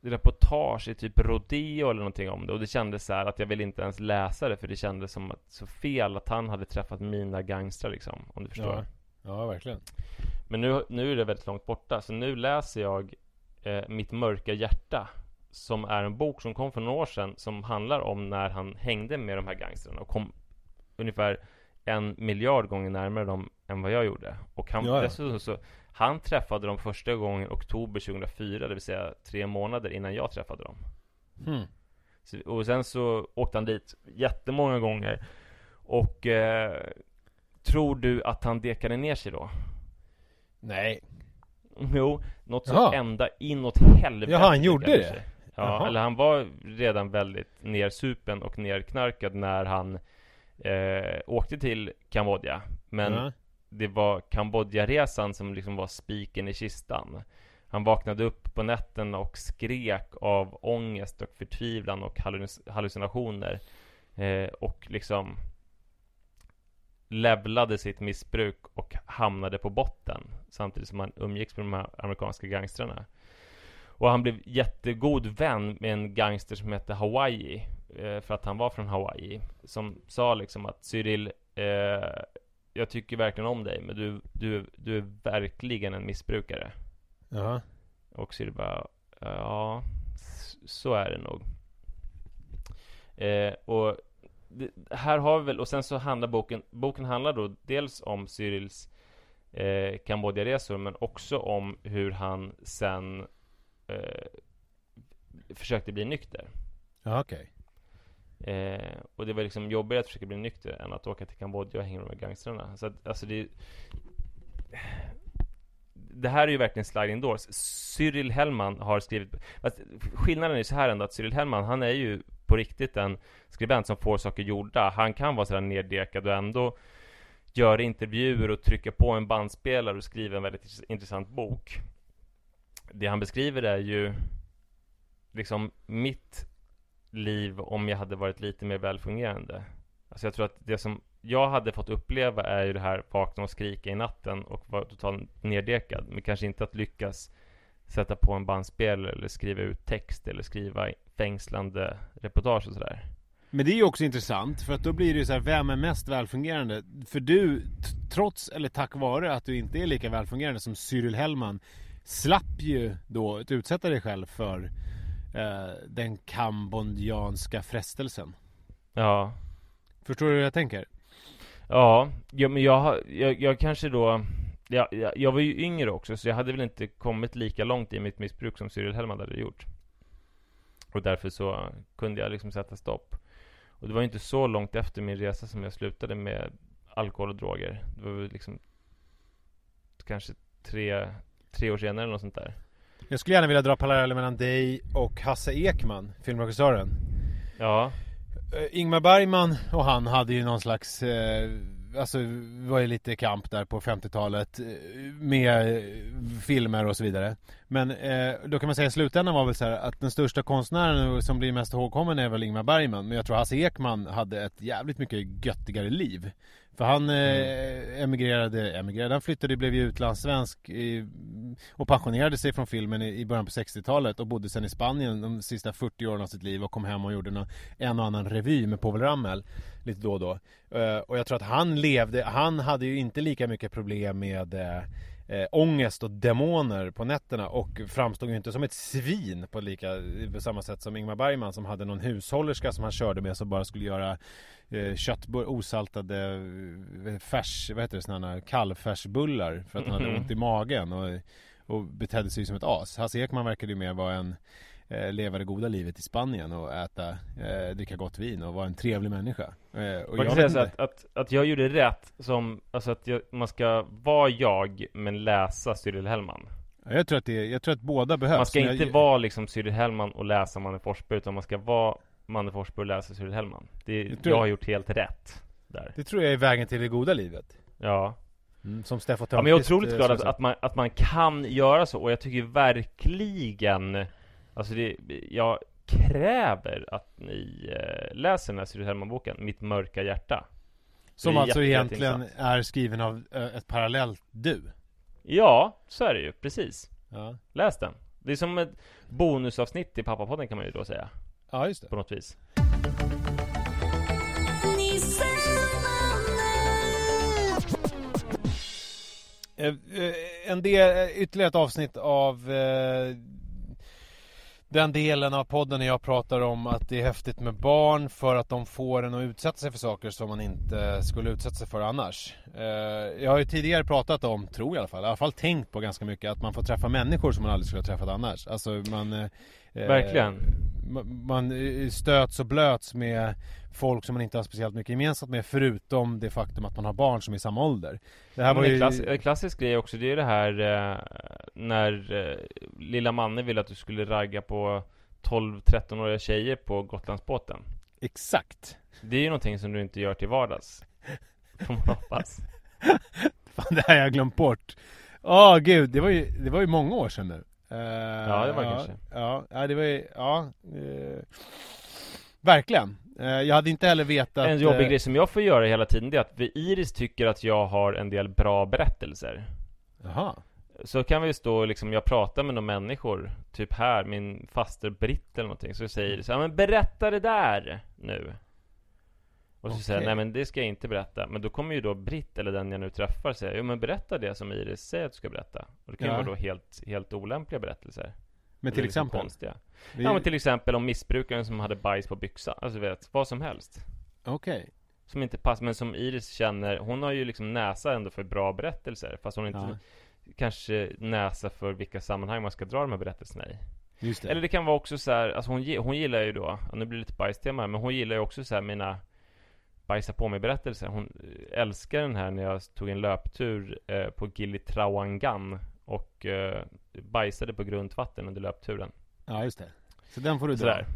reportage i typ Rodeo eller någonting om det och det kändes så här att jag ville inte ens läsa det för det kändes som att, så fel att han hade träffat mina gangstrar liksom, om du förstår. Ja. Ja, verkligen. Men nu, nu är det väldigt långt borta, så nu läser jag eh, Mitt mörka hjärta som är en bok som kom för några år sedan som handlar om när han hängde med de här gangstrarna och kom ungefär en miljard gånger närmare dem än vad jag gjorde. Och han, Ja, ja. dessutom så, han träffade dem första gången oktober 2004, det vill säga tre månader innan jag träffade dem. Hmm. Så, och sen så åkte han dit jättemånga gånger. Och eh, tror du att han dekade ner sig då? Nej. Jo, något så ända inåt helvete Jaha, han gjorde det? sig. Ja, Jaha. eller han var redan väldigt nersupen och nerknarkad när han eh, åkte till Kambodja. Men Ja. det var Kambodjaresan som liksom var spiken i kistan. Han vaknade upp på nätterna och skrek av ångest och förtvivlan och halluc- hallucinationer Eh, och liksom levlade sitt missbruk och hamnade på botten samtidigt som han umgicks med de här amerikanska gangstrarna. Och han blev jättegod vän med en gangster som hette Hawaii eh, för att han var från Hawaii som sa liksom att Cyril eh, jag tycker verkligen om dig men du, du, du är verkligen en missbrukare. Ja. Och Cyril bara ja, så är det nog. Eh, och det, här har vi väl, och sen så handlar boken, boken handlar då dels om Cyrils eh, Kambodjaresor men också om hur han sen eh, försökte bli nykter. Ja, okej. Eh, och det var liksom jobbigare att försöka bli nykter än att åka till Kambodja och hänga med gangstrarna. Så att, alltså det det här är ju verkligen sliding doors. Cyril Hellman har skrivit... Skillnaden är så här ändå att Cyril Hellman, han är ju på riktigt en skribent som får saker gjorda. Han kan vara sådär neddekad och ändå göra intervjuer och trycka på en bandspelare och skriva en väldigt intressant bok. Det han beskriver är ju liksom mitt liv om jag hade varit lite mer välfungerande. Alltså jag tror att det som jag hade fått uppleva är ju det här vakna och skrika i natten och vara totalt neddekad. Men kanske inte att lyckas sätta på en bandspelare eller skriva ut text eller skriva fängslande reportage och sådär. Men det är ju också intressant för att då blir det ju så här, vem är mest välfungerande? För du, trots eller tack vare att du inte är lika välfungerande som Cyril Hellman slapp ju då att utsätta dig själv för eh, den kambodjanska frestelsen. Ja, Förstår du hur jag tänker? Ja, ja men jag, jag, jag kanske då jag, jag, jag var ju yngre också, så jag hade väl inte kommit lika långt i mitt missbruk som Cyril Hellman hade gjort. Och därför så kunde jag liksom sätta stopp. Och det var ju inte så långt efter min resa som jag slutade med alkohol och droger. Det var väl liksom kanske tre, tre år senare eller något sånt där. Jag skulle gärna vilja dra paralleller mellan dig och Hasse Ekman, filmregissören. Ja, Eh, Ingmar Bergman och han hade ju någon slags eh, Alltså var ju lite kamp där på 50-talet eh, Med eh, filmer och så vidare Men eh, då kan man säga i slutändan var väl så här att den största konstnären som blir mest ihågkommen är väl Ingmar Bergman Men jag tror Hasse Ekman hade ett jävligt mycket göttigare liv För han eh, emigrerade, emigrerade, han flyttade, blev ju utlandssvensk i, Och pensionerade sig från filmen i, i början på 60-talet och bodde sen i Spanien de sista 40 åren av sitt liv och kom hem och gjorde någon, en och annan revy med Povel Ramel lite då och då. Eh, och jag tror att han levde, han hade ju inte lika mycket problem med eh, eh, ångest och demoner på nätterna och framstod ju inte som ett svin på lika på samma sätt som Ingmar Bergman som hade någon hushållerska som han körde med som bara skulle göra eh, köttbullar, osaltade eh, färs, vad heter det, sådana här kalvfärsbullar för att han hade Mhm. ont i magen och, och betedde sig som ett as. Hasse Ekman verkade ju mer vara en eh, leva det goda livet i Spanien och äta, eh, dricka gott vin och vara en trevlig människa. Eh, man jag kan säga så att, att, att jag gjorde rätt som, alltså att jag, man ska vara jag men läsa Cyril Hellman. Ja, Jag tror att, det, jag tror att båda behövs. Man ska inte jag, vara liksom Cyril Hellman och läsa Manne Forsberg utan man ska vara Manne Forsberg och läsa Cyril Hellman. Det, Jag jag, tror- har gjort helt rätt där. Det tror jag är vägen till det goda livet. Ja. Mm, som Steffo ja men jag är Törnqvist, otroligt eh, glad sa att, att, man, att man kan göra så och jag tycker verkligen Alltså det, jag kräver att ni eh, läser den här Cyril Hellman-boken, Mitt mörka hjärta. Som alltså egentligen är skriven av eh, ett parallellt du. Ja, så är det ju, precis. Ja, Läs den. Det är som ett bonusavsnitt i Pappapodden kan man ju då säga, ja just det. på något vis. Eh, En del, ytterligare ett avsnitt av den delen av podden när jag pratar om att det är häftigt med barn för att de får en att utsätta sig för saker som man inte skulle utsätta sig för annars. Eh, jag har ju tidigare pratat om, tror jag i alla fall, i alla fall tänkt på ganska mycket att man får träffa människor som man aldrig skulle ha träffat annars. Alltså man... Eh, eh, Verkligen. man- Man eh, stöts och blöts med folk som man inte har speciellt mycket gemensamt med förutom det faktum att man har barn som är i samma ålder. Det här Men var en, ju... klass, en klassisk grej också, det är det här eh, när eh, lilla Manne ville att du skulle ragga på 12-13-åriga tjejer på Gotlandsbåten. Exakt. Det är ju någonting som du inte gör till vardags. Får man hoppas. Fan, det här har jag glömt bort. Åh gud, det var ju, det var ju många år sedan nu. Eh, Ja, det var det ja, kanske. Ja, ja, det var ju, ja. eh, verkligen. Eh, Jag hade inte heller vetat... En jobbig grej som jag får göra hela tiden det är att vi Iris tycker att jag har en del bra berättelser Jaha. Så kan vi stå liksom, jag pratar med några människor Typ här, min faster Britt eller någonting Så säger Iris, ja men berätta det där nu Och så säger jag, nej men det ska jag inte berätta Men då kommer ju då Britt, eller den jag nu träffar säga Jo men berätta det som Iris säger att du ska berätta Och det kan ju Ja. vara då helt, helt olämpliga berättelser Men till liksom exempel? konstiga. Vi- Ja men till exempel om missbrukaren som hade bajs på byxan Alltså vet, vad som helst Okej. Som inte passar, men som Iris känner Hon har ju liksom näsa ändå för bra berättelser Fast hon inte Kanske näsa för vilka sammanhang man ska dra de här berättelserna i Just det. Eller det kan vara också så här, alltså hon, hon gillar ju då Nu blir det lite bajstema här, men hon gillar ju också så här mina Bajsa på mig berättelser Hon eh, älskar den här när jag tog en löptur eh, på Gilitrawangan Och eh, bajsade på grunt vatten under löpturen Ja, just det. Så den får du dra. Sådär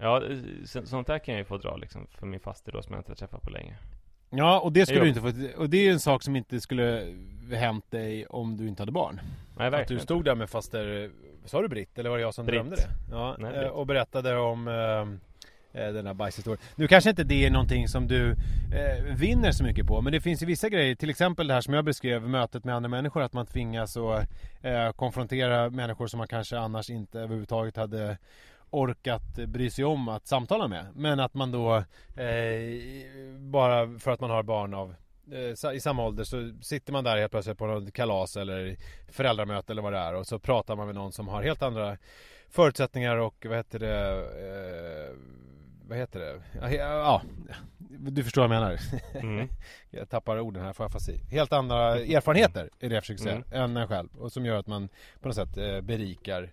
Ja, så, sånt där kan jag ju få dra liksom För min faster då som jag inte har träffat på länge Ja, och det skulle Jo. du inte få... Och det är ju en sak som inte skulle hänt dig om du inte hade barn. Nej Att du verkligen stod där med faster... Sa du Britt? Eller var det jag som Britt. drömde det? Ja, Nej, och berättade om Eh, den här bajshistorien. Nu kanske inte det är någonting som du eh, vinner så mycket på, men det finns ju vissa grejer, till exempel det här som jag beskrev, mötet med andra människor, att man tvingas att eh, konfrontera människor som man kanske annars inte överhuvudtaget hade orkat bry sig om att samtala med. Men att man då eh, bara för att man har barn av eh, i samma ålder så sitter man där helt plötsligt på något kalas eller föräldramöte eller vad det är och så pratar man med någon som har helt andra förutsättningar och vad heter det eh, vad heter det? Ja, Ja, du förstår vad jag menar. mm. Jag tappar orden här, får jag fasi. Helt andra erfarenheter är det jag försöker säga, än en själv. Och som gör att man på något sätt eh, berikar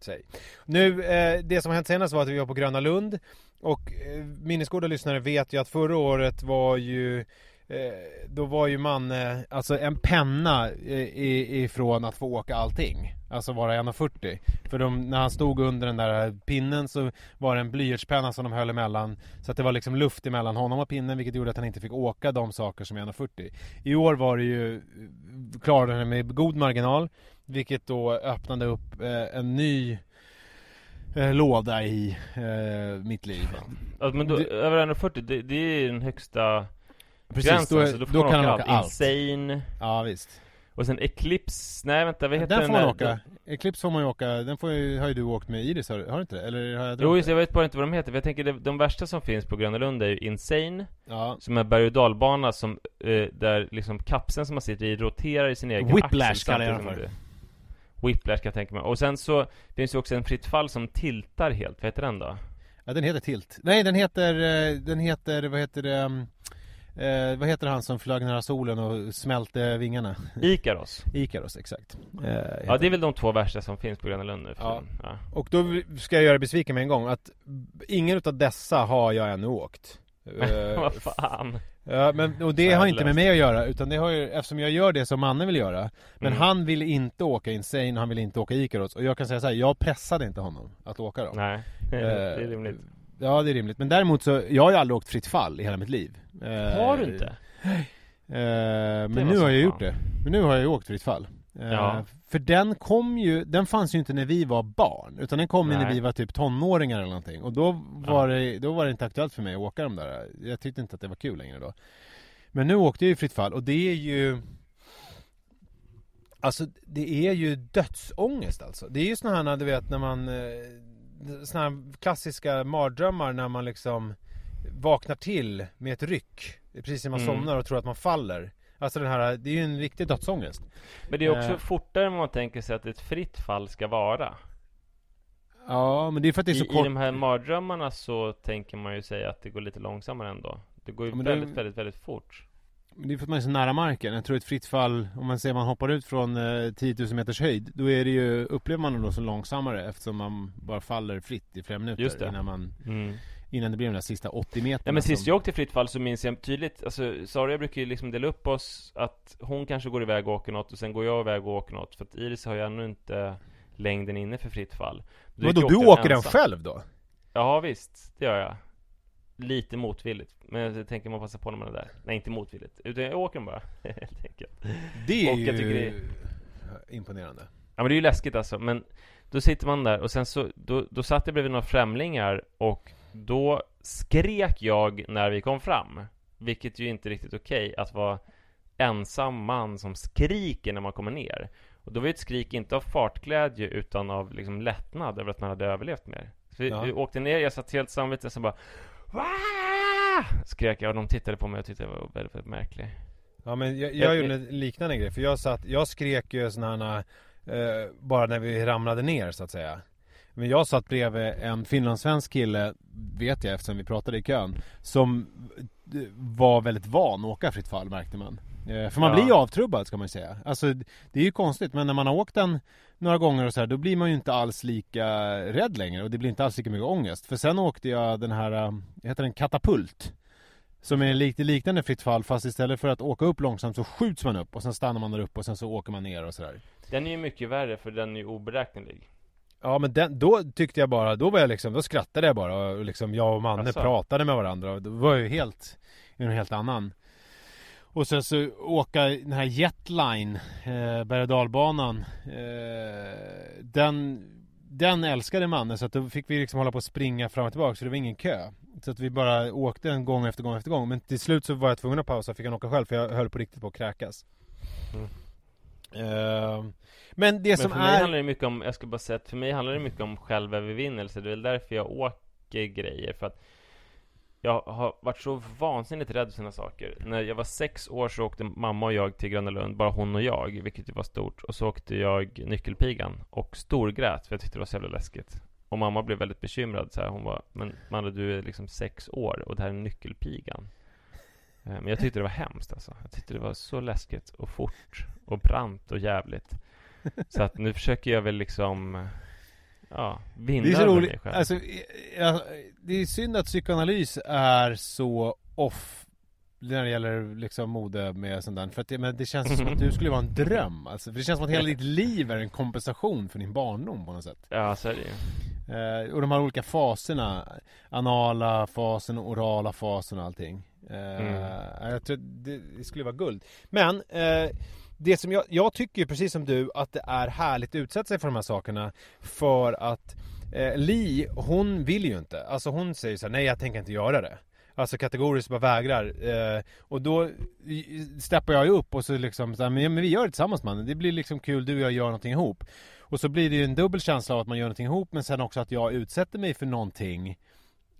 sig. Nu, eh, det som har hänt senast var att vi var på Gröna Lund. Och eh, minnesgoda lyssnare vet ju att förra året var ju då var ju man alltså en penna ifrån att få åka allting. Alltså vara 1,40. För de, när han stod under den där pinnen så var det en blyertspenna som de höll emellan. Så att det var liksom luft emellan honom och pinnen vilket gjorde att han inte fick åka de saker som är 1,40. I år var det ju, klarade han med god marginal. Vilket då öppnade upp eh, en ny eh, låda i eh, mitt liv. Alltså, men då, Det- över 1,40 det, det är den högsta Precis, gränsen då, så då får då man kan åka han åka allt. Insane Ja visst. Och sen Eclipse, nej vänta vad heter Den den får man åka. Eclipse får man ju åka, den får ju, har ju du åkt med Iris, har, har du inte det? Eller har jag Jo just, det? jag vet bara inte vad de heter, för jag tänker det, de värsta som finns på Gröna Lund är ju Insane Ja. Som är berg och dalbana som, eh, där liksom kapseln som man sitter i roterar i sin egen Whiplash axel kallar jag den för. Whiplash kan jag tänka mig. Och sen så finns ju också en fritt fall som tiltar helt, vad heter den då? ja, den heter Tilt. Nej, den heter, eh, den heter, vad heter det? Eh, vad heter han som flög nära solen och smälte vingarna? Ikaros Ikaros, exakt. Eh, Ja det är väl de två värsta som finns på Gröna Lund nu för Ja. ja. Och då ska jag göra besviken med en gång att ingen utav dessa har jag ännu åkt. Eh, Vad fan Ja, men, och det har inte med mig att göra utan det har ju, eftersom jag gör det som mannen vill göra Men Mm. han vill inte åka Insane han vill inte åka Ikaros Och jag kan säga så här, jag pressade inte honom att åka dem Nej, det Eh, är rimligt Ja det är rimligt, men däremot så, jag har ju aldrig åkt fritt fall i hela mitt liv Eh, Har du inte? Eh, men nu har jag fan. gjort det. Men nu har jag ju åkt fritt fall. Eh, Ja. För den kom ju, den fanns ju inte när vi var barn. Utan den kom ju när vi var typ tonåringar eller någonting. Och då var, det, då var det inte aktuellt för mig att åka de där. Jag tyckte inte att det var kul längre då. Men nu åkte jag ju fritt fall och det är ju Alltså det är ju dödsångest alltså. Det är ju såna här, du vet när man eh, Såna här klassiska mardrömmar när man liksom Vaknar till med ett ryck Precis när man Mm. somnar och tror att man faller. Alltså den här, det är ju en riktig dödsångest. Men det är också Eh. fortare än man tänker sig att ett fritt fall ska vara. Ja men det är för att det är I, så I kort de här mardrömmarna så tänker man ju säga att det går lite långsammare ändå. Det går ju Ja, men det- väldigt, väldigt, väldigt fort Men Det är för att man är så nära marken. Jag tror ett fritt fall, om man säger man hoppar ut från eh, 10 000 meters höjd, då är det ju, upplever man det då så långsammare eftersom man bara faller fritt i flera minuter innan man, mm. innan det blir de där sista 80 meterna. Ja men sist som- jag åkte fritt fall så minns jag tydligt Alltså Sara brukar ju liksom dela upp oss Att hon kanske går iväg och åker något och sen går jag iväg och åker något För att Iris har ju ännu inte längden inne för fritt fall Då Vadå, du åker den själv då? Ja visst, det gör jag Lite motvilligt Men jag tänker man passa på när man är där Nej inte motvilligt, utan jag åker bara Helt enkelt Det är Och ju jag tycker det- imponerande. Ja men det är ju läskigt alltså, men Då sitter man där och sen så Då, då satt jag bredvid några främlingar och Då skrek jag när vi kom fram. Vilket ju inte är riktigt okej att vara ensam man som skriker när man kommer ner. Och då var ett skrik inte av fartglädje utan av liksom lättnad över att man hade överlevt mer. Så vi, Ja. vi åkte ner, jag satt helt samvete och bara Wah! Skrek jag och de tittade på mig och tyckte jag var väldigt, väldigt märklig. Ja men jag, jag gjorde en liknande grej, för jag satt, jag skrek ju sådana här eh, Bara när vi ramlade ner så att säga Men jag satt bredvid en finlandssvensk kille Vet jag eftersom vi pratade i kön Som eh, var väldigt van att åka fritt fall märkte man För man Ja. blir ju avtrubbad ska man ju säga Alltså det är ju konstigt men när man har åkt den några gånger och så här, då blir man ju inte alls lika rädd längre och det blir inte alls lika mycket ångest. För sen åkte jag den här, eh, heter den katapult? Som är lite liknande fritt fall fast istället för att åka upp långsamt så skjuts man upp och sen stannar man där uppe och sen så åker man ner och sådär. Den är ju mycket värre för den är ju oberäknelig. Ja men den, då tyckte jag bara, då var jag liksom, då skrattade jag bara och liksom jag och Manne Asså? pratade med varandra och då var jag ju helt, i en helt annan. Och sen så åka den här Jetline, eh, berg och dalbanan, eh, den, den älskade Manne så att då fick vi liksom hålla på och springa fram och tillbaka så det var ingen kö. Så att vi bara åkte en gång efter gång efter gång. Men till slut så var jag tvungen att pausa, fick han åka själv för jag höll på riktigt på att kräkas. Mm. Eh, men det Men som för mig är... handlar det mycket om, jag ska bara säga att för mig handlar det mycket om självövervinnelse. Det är väl därför jag åker grejer. För att jag har varit så vansinnigt rädd för sina saker. När jag var sex år så åkte mamma och jag till Gröna Lund, bara hon och jag, vilket ju var stort. Och så åkte jag Nyckelpigan och storgrät för jag tyckte det var så jävla läskigt. Och mamma blev väldigt bekymrad så här, hon var Men Manne du är liksom sex år och det här är Nyckelpigan. Eh, men jag tyckte det var hemskt alltså. Jag tyckte det var så läskigt och fort och brant och jävligt. Så att nu försöker jag väl liksom Ja, vinna Det är så roligt, alltså, det är synd att psykoanalys är så off när det gäller liksom mode med sånt där. För att det, men det känns som att du skulle vara en dröm alltså. För det känns som att hela ditt liv är en kompensation för din barndom på något sätt. Ja, så är det ju. Eh, och de här olika faserna. Anala fasen, orala fasen och allting. Eh, Mm. Jag tror det, det skulle vara guld. Men eh, det som jag, jag tycker precis som du att det är härligt att utsätta sig för de här sakerna. För att eh, Li, hon vill ju inte. Alltså hon säger så här, nej jag tänker inte göra det. Alltså kategoriskt bara vägrar. Eh, och då steppar jag ju upp och så liksom, så här, men, men vi gör det tillsammans mannen. Det blir liksom kul, du och jag gör någonting ihop. Och så blir det ju en dubbel känsla av att man gör någonting ihop men sen också att jag utsätter mig för någonting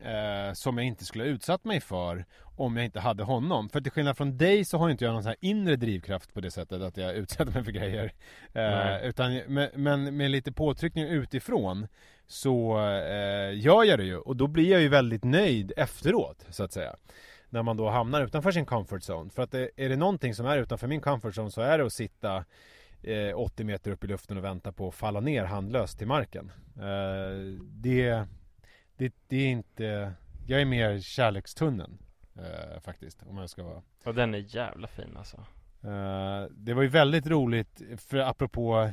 eh, som jag inte skulle ha utsatt mig för om jag inte hade honom. För till skillnad från dig så har inte jag någon sån här inre drivkraft på det sättet att jag utsätter mig för grejer. Eh, utan, men, men med lite påtryckning utifrån så eh, gör jag det ju och då blir jag ju väldigt nöjd efteråt så att säga. När man då hamnar utanför sin comfort zone. För att det, är det någonting som är utanför min comfort zone så är det att sitta eh, 80 meter upp i luften och vänta på att falla ner handlöst till marken. Eh, det, det, det är inte... Jag är mer kärlekstunneln eh, faktiskt, om jag ska vara... Och den är jävla fin alltså. Eh, det var ju väldigt roligt, för apropå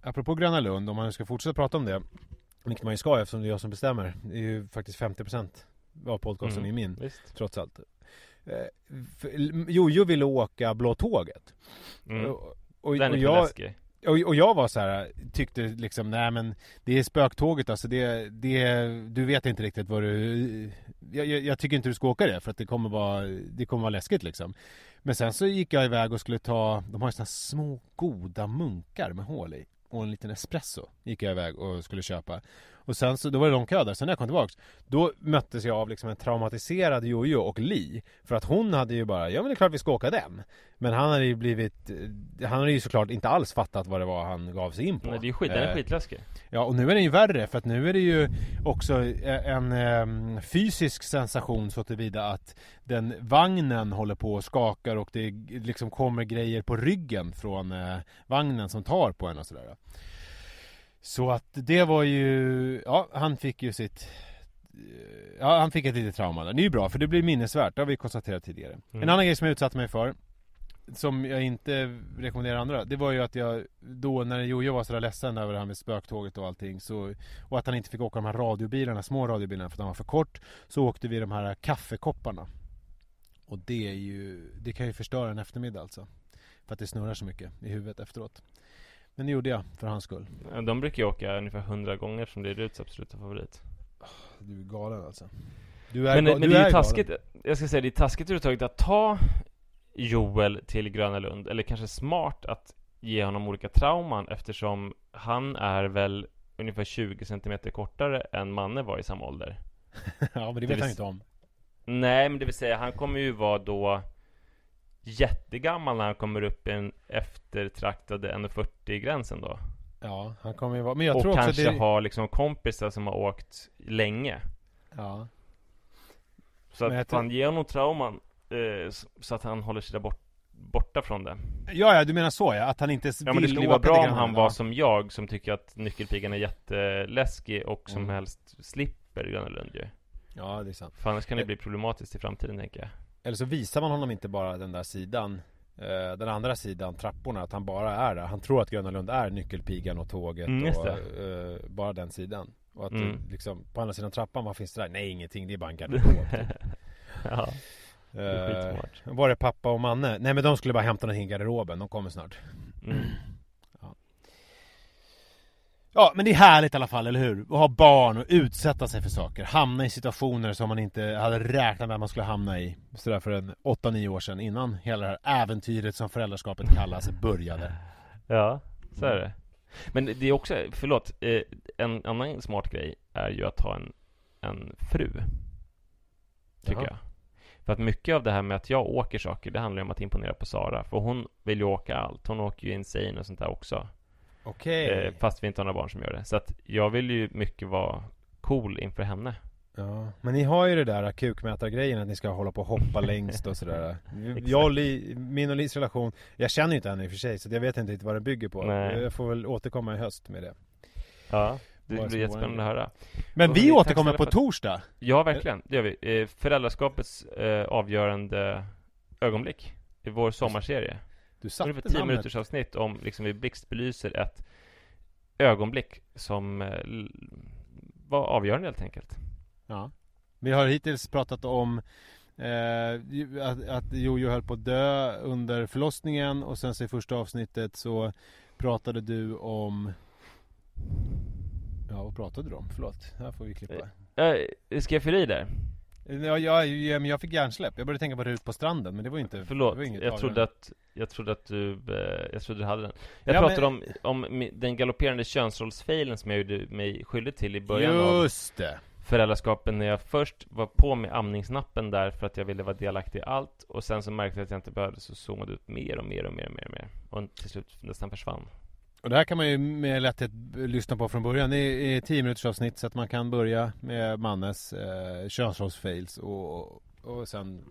Apropå Gröna Lund, om man nu ska fortsätta prata om det Vilket man ju ska eftersom det är jag som bestämmer Det är ju faktiskt 50% av podcasten Mm, är min Visst. Trots allt eh, Jojo ville åka Blå Tåget Mm. och, och, Den är och jag, läskig och, och jag var så här, tyckte liksom, nej men Det är spöktåget alltså, det, det Du vet inte riktigt vad du jag, jag, jag tycker inte du ska åka det för att det kommer vara Det kommer vara läskigt liksom. Men sen så gick jag iväg och skulle ta De har ju såna små goda munkar med hål i och en liten espresso gick jag iväg och skulle köpa. Och sen så, då var det lång kö där, sen när jag kom tillbaks Då möttes jag av liksom en traumatiserad Jojo och Li För att hon hade ju bara, ja men det är klart vi ska åka den Men han hade ju blivit eh, Han hade ju såklart inte alls fattat vad det var han gav sig in på Nej, det är ju skit, den är Eh, skitläskig. Ja och nu är den ju värre för att nu är det ju också eh, en em, fysisk sensation så tillvida att den vagnen håller på och skakar och det liksom kommer grejer på ryggen från vagnen som tar på en och sådär. Så att det var ju, ja han fick ju sitt Ja han fick ett litet trauma där. Det är ju bra för det blir minnesvärt, det har vi konstaterat tidigare. Mm. En annan grej som jag utsatte mig för som jag inte rekommenderar andra Det var ju att jag då när Jojo var sådär ledsen över det här med spöktåget och allting så Och att han inte fick åka de här radiobilarna, små radiobilarna för att han var för kort Så åkte vi de här kaffekopparna Och det är ju Det kan ju förstöra en eftermiddag alltså För att det snurrar så mycket i huvudet efteråt Men det gjorde jag för hans skull De brukar ju åka ungefär 100 gånger som det är Ruts absoluta favorit. Du är galen alltså Du är, Men, ga- men du det är ju galen. taskigt, jag ska säga det är taskigt överhuvudtaget att ta Joel till Gröna Lund, eller kanske smart att ge honom olika trauman eftersom han är väl ungefär 20 cm kortare än Manne var i samma ålder. ja, men det det vet vill han inte om. Nej, men det vill säga han kommer ju vara då jättegammal när han kommer upp i den eftertraktade 1,40-gränsen då. Ja, han kommer ju vara... Men jag och tror också kanske det... ha liksom kompisar som har åkt länge. Ja. Så Men att tror- fan ge honom trauman eh, så att han håller sig där bort, borta från det. ja, ja, du menar så ja, att han inte Ja men det vill skulle vara bra om han var som jag som tycker att nyckelpigan är jätteläskig och som Mm. helst slipper Gröna Lund ju. Ja, det är sant. För annars kan det bli problematiskt i framtiden tänker jag. Eller så visar man honom inte bara den där sidan eh, Den andra sidan, trapporna, att han bara är där Han tror att Gröna Lund är nyckelpigan och tåget Mm, och eh, bara den sidan Och att Mm. det, liksom, på andra sidan trappan, vad finns det där? Nej ingenting, det är bara en garderob typ. ja, det är eh, skitsmart. Var det pappa och Manne? Nej men de skulle bara hämta någonting i garderoben, de kommer snart Mm. Ja men det är härligt i alla fall, eller hur? Att ha barn och utsätta sig för saker Hamna i situationer som man inte hade räknat med att man skulle hamna i Sådär för en 8-9 år sedan innan hela det här äventyret som föräldraskapet kallas började Ja, så är det. Men det är också, förlåt, eh, en annan smart grej är ju att ha en, en fru. Tycker Jaha. jag. För att mycket av det här med att jag åker saker, det handlar ju om att imponera på Sara. För hon vill ju åka allt. Hon åker ju insane och sånt där också. Okej Eh, fast vi inte har några barn som gör det. Så att jag vill ju mycket vara cool inför henne. Ja, men ni har ju det där kukmätargrejen att ni ska hålla på och hoppa längst och sådär Jag och Li, min och Lis relation Jag känner ju inte henne i och för sig så jag vet inte riktigt vad den bygger på Nej. Jag får väl återkomma i höst med det Ja, det blir jättespännande att höra. Men vi tack återkommer på torsdag Ja, verkligen. Det gör vi. Eh, föräldraskapets eh, avgörande ögonblick. I vår sommarserie. Du satte Ungefär 10 namnet minuters avsnitt om liksom vi blixtbelyser ett ögonblick som eh, var avgörande helt enkelt. Ja Vi har hittills pratat om eh, att, att Jojo höll på att dö under förlossningen och sen så i första avsnittet så pratade du om Ja, vad pratade du om? Förlåt, här får vi klippa Eh, ska jag fylla i där? Ja, ja, ja, men jag fick hjärnsläpp. Jag började tänka på Rut på stranden, men det var ju inte... Förlåt, var jag trodde att Jag trodde att du eh, Jag trodde du hade den Jag Ja, pratade men- om, om den galopperande könsrollsfailen som jag gjorde mig skyldig till i början av Just det! föräldraskapet när jag först var på med amningsnappen där för att jag ville vara delaktig i allt och sen så märkte jag att jag inte behövde så zoomade ut mer och mer och mer och mer och mer och till slut nästan försvann. Och det här kan man ju med lätthet lyssna på från början. Det är 10 minuters avsnitt så att man kan börja med Mannes eh, könsrollsfails och, och sen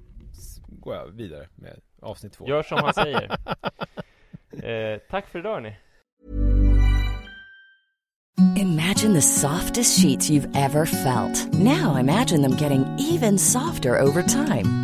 går jag vidare med avsnitt två. Gör som han säger. eh, tack för idag hörni. Imagine the softest sheets you've ever felt. Now imagine them getting even softer over time.